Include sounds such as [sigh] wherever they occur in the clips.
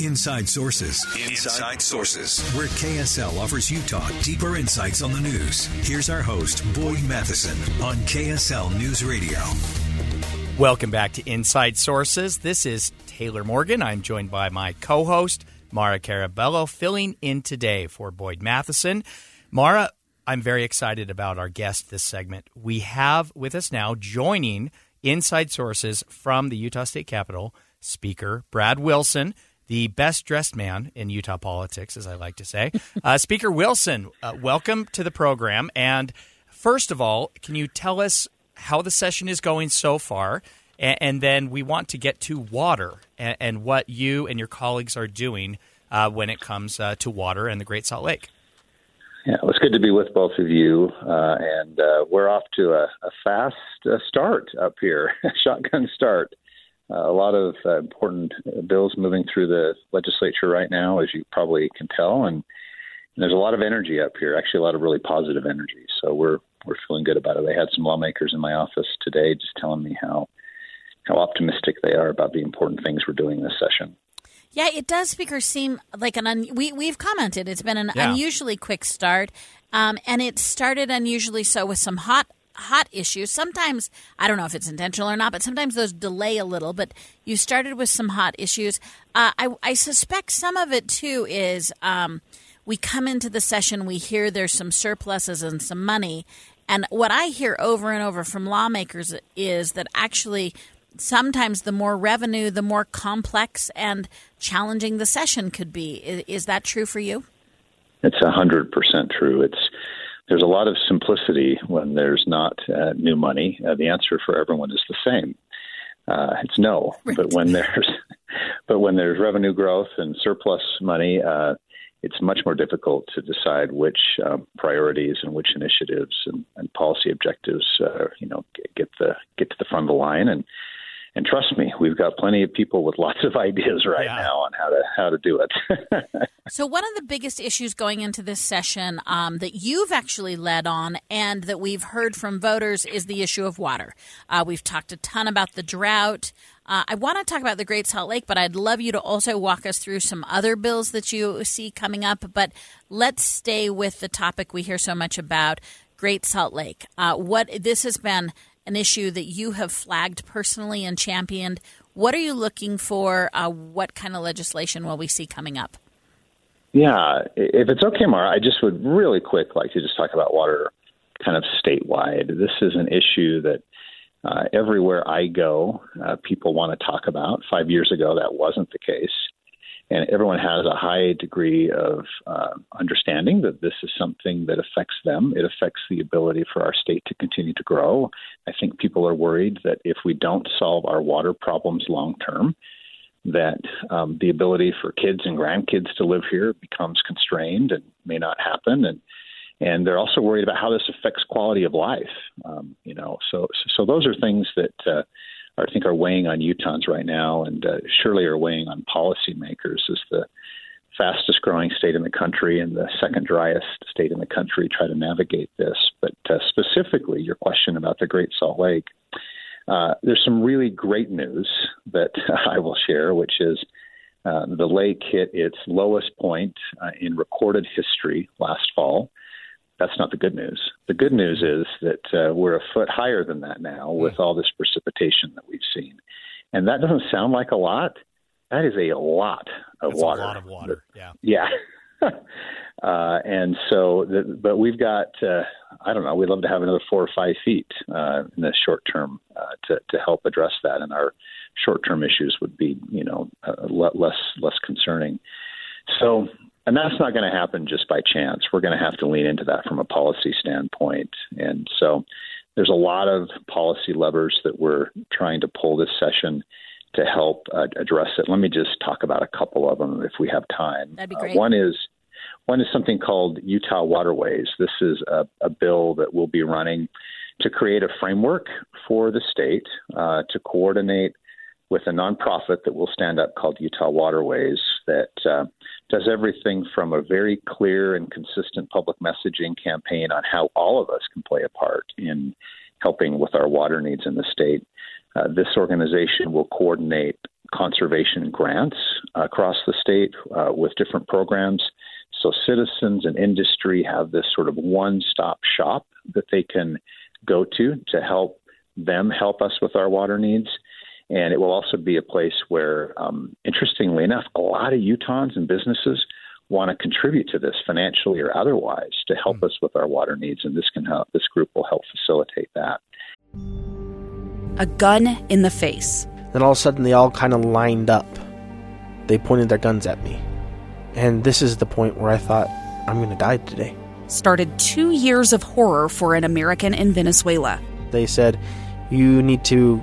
Inside Sources. Inside Sources. Where KSL offers Utah deeper insights on the news. Here's our host, Boyd Matheson, on KSL News Radio. Welcome back to Inside Sources. This is Taylor Morgan. I'm joined by my co host, Mara Carabello, filling in today for Boyd Matheson. Mara, I'm very excited about our guest this segment. We have with us now joining Inside Sources from the Utah State Capitol, Speaker Brad Wilson the best dressed man in Utah politics, as I like to say. Uh, [laughs] Speaker Wilson, uh, welcome to the program. And first of all, can you tell us how the session is going so far? And, and then we want to get to water and, and, what you and your colleagues are doing uh, when it comes uh, to water and the Great Salt Lake. Yeah, well, it's good to be with both of you. Uh, and uh, we're off to a, a fast start up here, [laughs] shotgun start. Uh, a lot of uh, important bills moving through the legislature right now, as you probably can tell, and, and, there's a lot of energy up here. Actually, a lot of really positive energy. So we're we're feeling good about it. I had some lawmakers in my office today just telling me how how optimistic they are about the important things we're doing this session. Yeah, it does, Speaker, seem like an un- we we've commented it's been an yeah. unusually quick start, um, and it started unusually so with some hot hot issues. Sometimes, I don't know if it's intentional or not, but sometimes those delay a little. But you started with some hot issues. Uh, I, I, suspect some of it too is um, we come into the session, we hear there's some surpluses and some money. And what I hear over and over from lawmakers is that actually sometimes the more revenue, the more complex and challenging the session could be. Is, is that true for you? It's a hundred percent true. It's there's a lot of simplicity when there's not uh, new money. Uh, the answer for everyone is the same. Uh, it's no. [laughs] Right. But when there's but when there's revenue growth and surplus money, uh, it's much more difficult to decide which um, priorities and which initiatives and, and policy objectives, uh, you know, get the get to the front of the line and and trust me, we've got plenty of people with [laughs] lots of ideas right yeah. now on how to how to do it. [laughs] so, one of the biggest issues going into this session um, that you've actually led on, and that we've heard from voters, is the issue of water. Uh, we've talked a ton about the drought. Uh, I want to talk about the Great Salt Lake, but I'd love you to also walk us through some other bills that you see coming up. But let's stay with the topic we hear so much about Great Salt Lake. Uh, what this has been an issue that you have flagged personally and championed. What are you looking for? Uh, what kind of legislation will we see coming up? Yeah, if it's okay, Mara, I just would really quick like to just talk about water kind of statewide. This is an issue that uh, everywhere I go, uh, people want to talk about. Five years ago, that wasn't the case and everyone has a high degree of uh, understanding that this is something that affects them. It affects the ability for our state to continue to grow. I think people are worried that if we don't solve our water problems long term, that um, the ability for kids and grandkids to live here becomes constrained and may not happen. And and they're also worried about how this affects quality of life. Um, you know, so so those are things that. Uh, I think are weighing on Utahns right now, and uh, surely are weighing on policymakers as the fastest growing state in the country and the second driest state in the country try to navigate this. But uh, specifically, your question about the Great Salt Lake, uh, there's some really great news that [laughs] I will share, which is. Uh, the lake hit its lowest point uh, in recorded history last fall that's not the good news. The good news is that uh, we're a foot higher than that now with all this precipitation that we've seen. And that doesn't sound like a lot. That is a lot of That's water. A lot of water. Yeah. Yeah. [laughs] uh, and so, the, but we've got, uh, I don't know, we'd love to have another four or five feet uh, in the short term uh, to, to help address that. And our short term issues would be, you know, uh, less, less concerning. So, and that's not going to happen just by chance. We're going to have to lean into that from a policy standpoint. And so there's a lot of policy levers that we're trying to pull this session to help uh, address it. Let me just talk about a couple of them if we have time. That'd be great. Uh, one is one is something called Utah Waterways. This is a, a bill that will be running to create a framework for the state uh, to coordinate with a nonprofit that will stand up called Utah Waterways that uh, does everything from a very clear and consistent public messaging campaign on how all of us can play a part in helping with our water needs in the state uh, this organization will coordinate conservation grants across the state uh, with different programs. So citizens and industry have this sort of one stop shop that they can go to to help them help us with our water needs. And it will also be a place where, um, interestingly enough, a lot of Utahns and businesses want to contribute to this financially or otherwise to help mm-hmm. us with our water needs. And this can help, this group will help facilitate that a gun in the face. Then all of a sudden, they all kind of lined up. They pointed their guns at me. And this is the point where I thought, I'm going to die today. Started two years of horror for an American in Venezuela. They said, You need to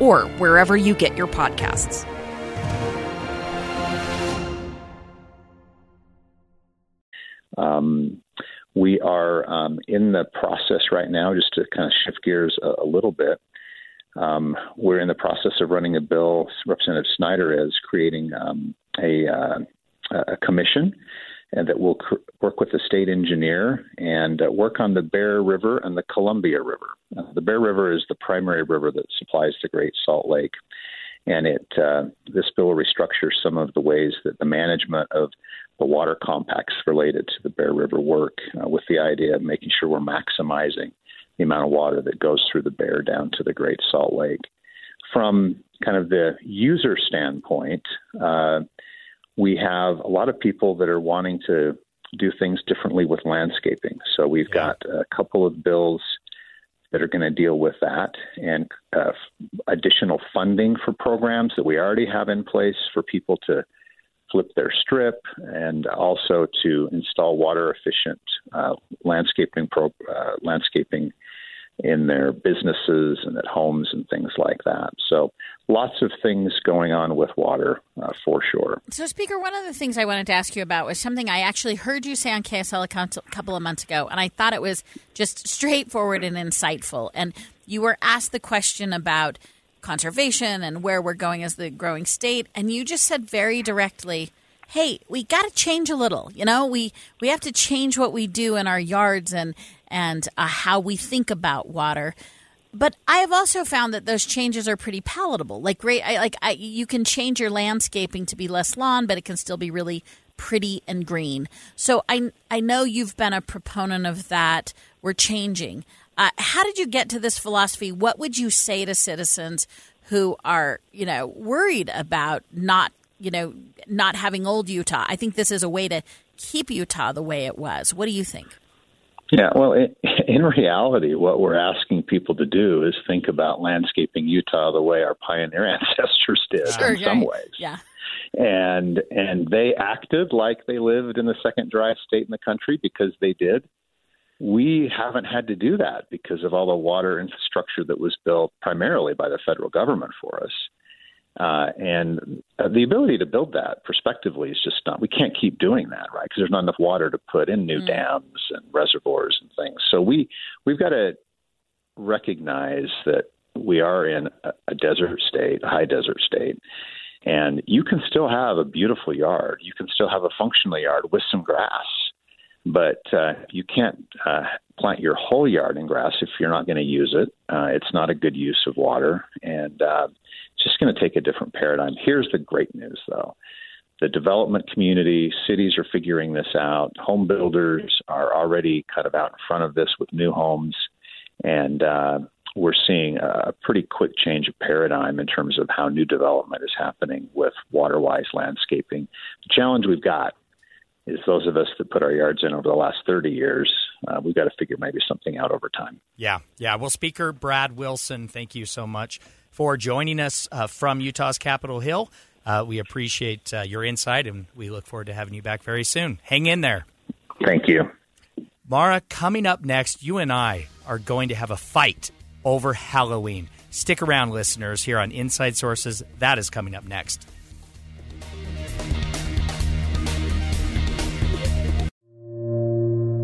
or wherever you get your podcasts. Um, we are um, in the process right now, just to kind of shift gears a, a little bit. Um, we're in the process of running a bill. Representative Snider is creating um, a, uh, a commission that will cr- work with the state engineer and uh, work on the Bear River and the Columbia River. Uh, the Bear River is the primary river that supplies the Great Salt Lake, and it uh, this bill will restructure some of the ways that the management of the water compacts related to the Bear River work, uh, with the idea of making sure we're maximizing the amount of water that goes through the Bear down to the Great Salt Lake. From kind of the user standpoint, uh, we have a lot of people that are wanting to do things differently with landscaping. So we've yeah. got a couple of bills that are going to deal with that and uh, additional funding for programs that we already have in place for people to flip their strip and also to install water efficient uh, landscaping pro, uh, landscaping in their businesses and at homes and things like that. So lots of things going on with water uh, for sure. So, Speaker, one of the things I wanted to ask you about was something I actually heard you say on KSL a couple of months ago, and I thought it was just straightforward and insightful. And you were asked the question about conservation and where we're going as the growing state, and you just said very directly – hey, we got to change a little. You know, we we have to change what we do in our yards and and uh, how we think about water. But I have also found that those changes are pretty palatable. Like great, I, like I, you can change your landscaping to be less lawn, but it can still be really pretty and green. So I I know you've been a proponent of that. We're changing. Uh, how did you get to this philosophy? What would you say to citizens who are you know worried about not you know, not having old Utah. I think this is a way to keep Utah the way it was. What do you think? Yeah, well, [laughs] in reality, what we're asking people to do is think about landscaping Utah the way our pioneer [laughs] ancestors did sure, in some ways. Yeah. And and they acted like they lived in the second driest state in the country because they did. We haven't had to do that because of all the water infrastructure that was built primarily by the federal government for us. Uh, and the ability to build that prospectively is just not, we can't keep doing that, right? Because there's not enough water to put in new mm. dams and reservoirs and things. So we, we've got to recognize that we are in a, a desert state, a high desert state. And you can still have a beautiful yard. You can still have a functional yard with some grass, but uh, you can't uh, plant your whole yard in grass if you're not going to use it. Uh, it's not a good use of water, and uh, it's just going to take a different paradigm. Here's the great news, though. The development community, cities are figuring this out. Home builders are already kind of out in front of this with new homes. And uh, we're seeing a pretty quick change of paradigm in terms of how new development is happening with water wise landscaping. The challenge we've got is those of us that put our yards in over the last 30 years, uh, we've got to figure maybe something out over time. Yeah, yeah. Well, Speaker Brad Wilson, thank you so much for joining us uh, from Utah's Capitol Hill. Uh, we appreciate uh, your insight and we look forward to having you back very soon. Hang in there. Thank you. Mara, coming up next, you and I are going to have a fight over Halloween. Stick around, listeners, here on Inside Sources. That is coming up next.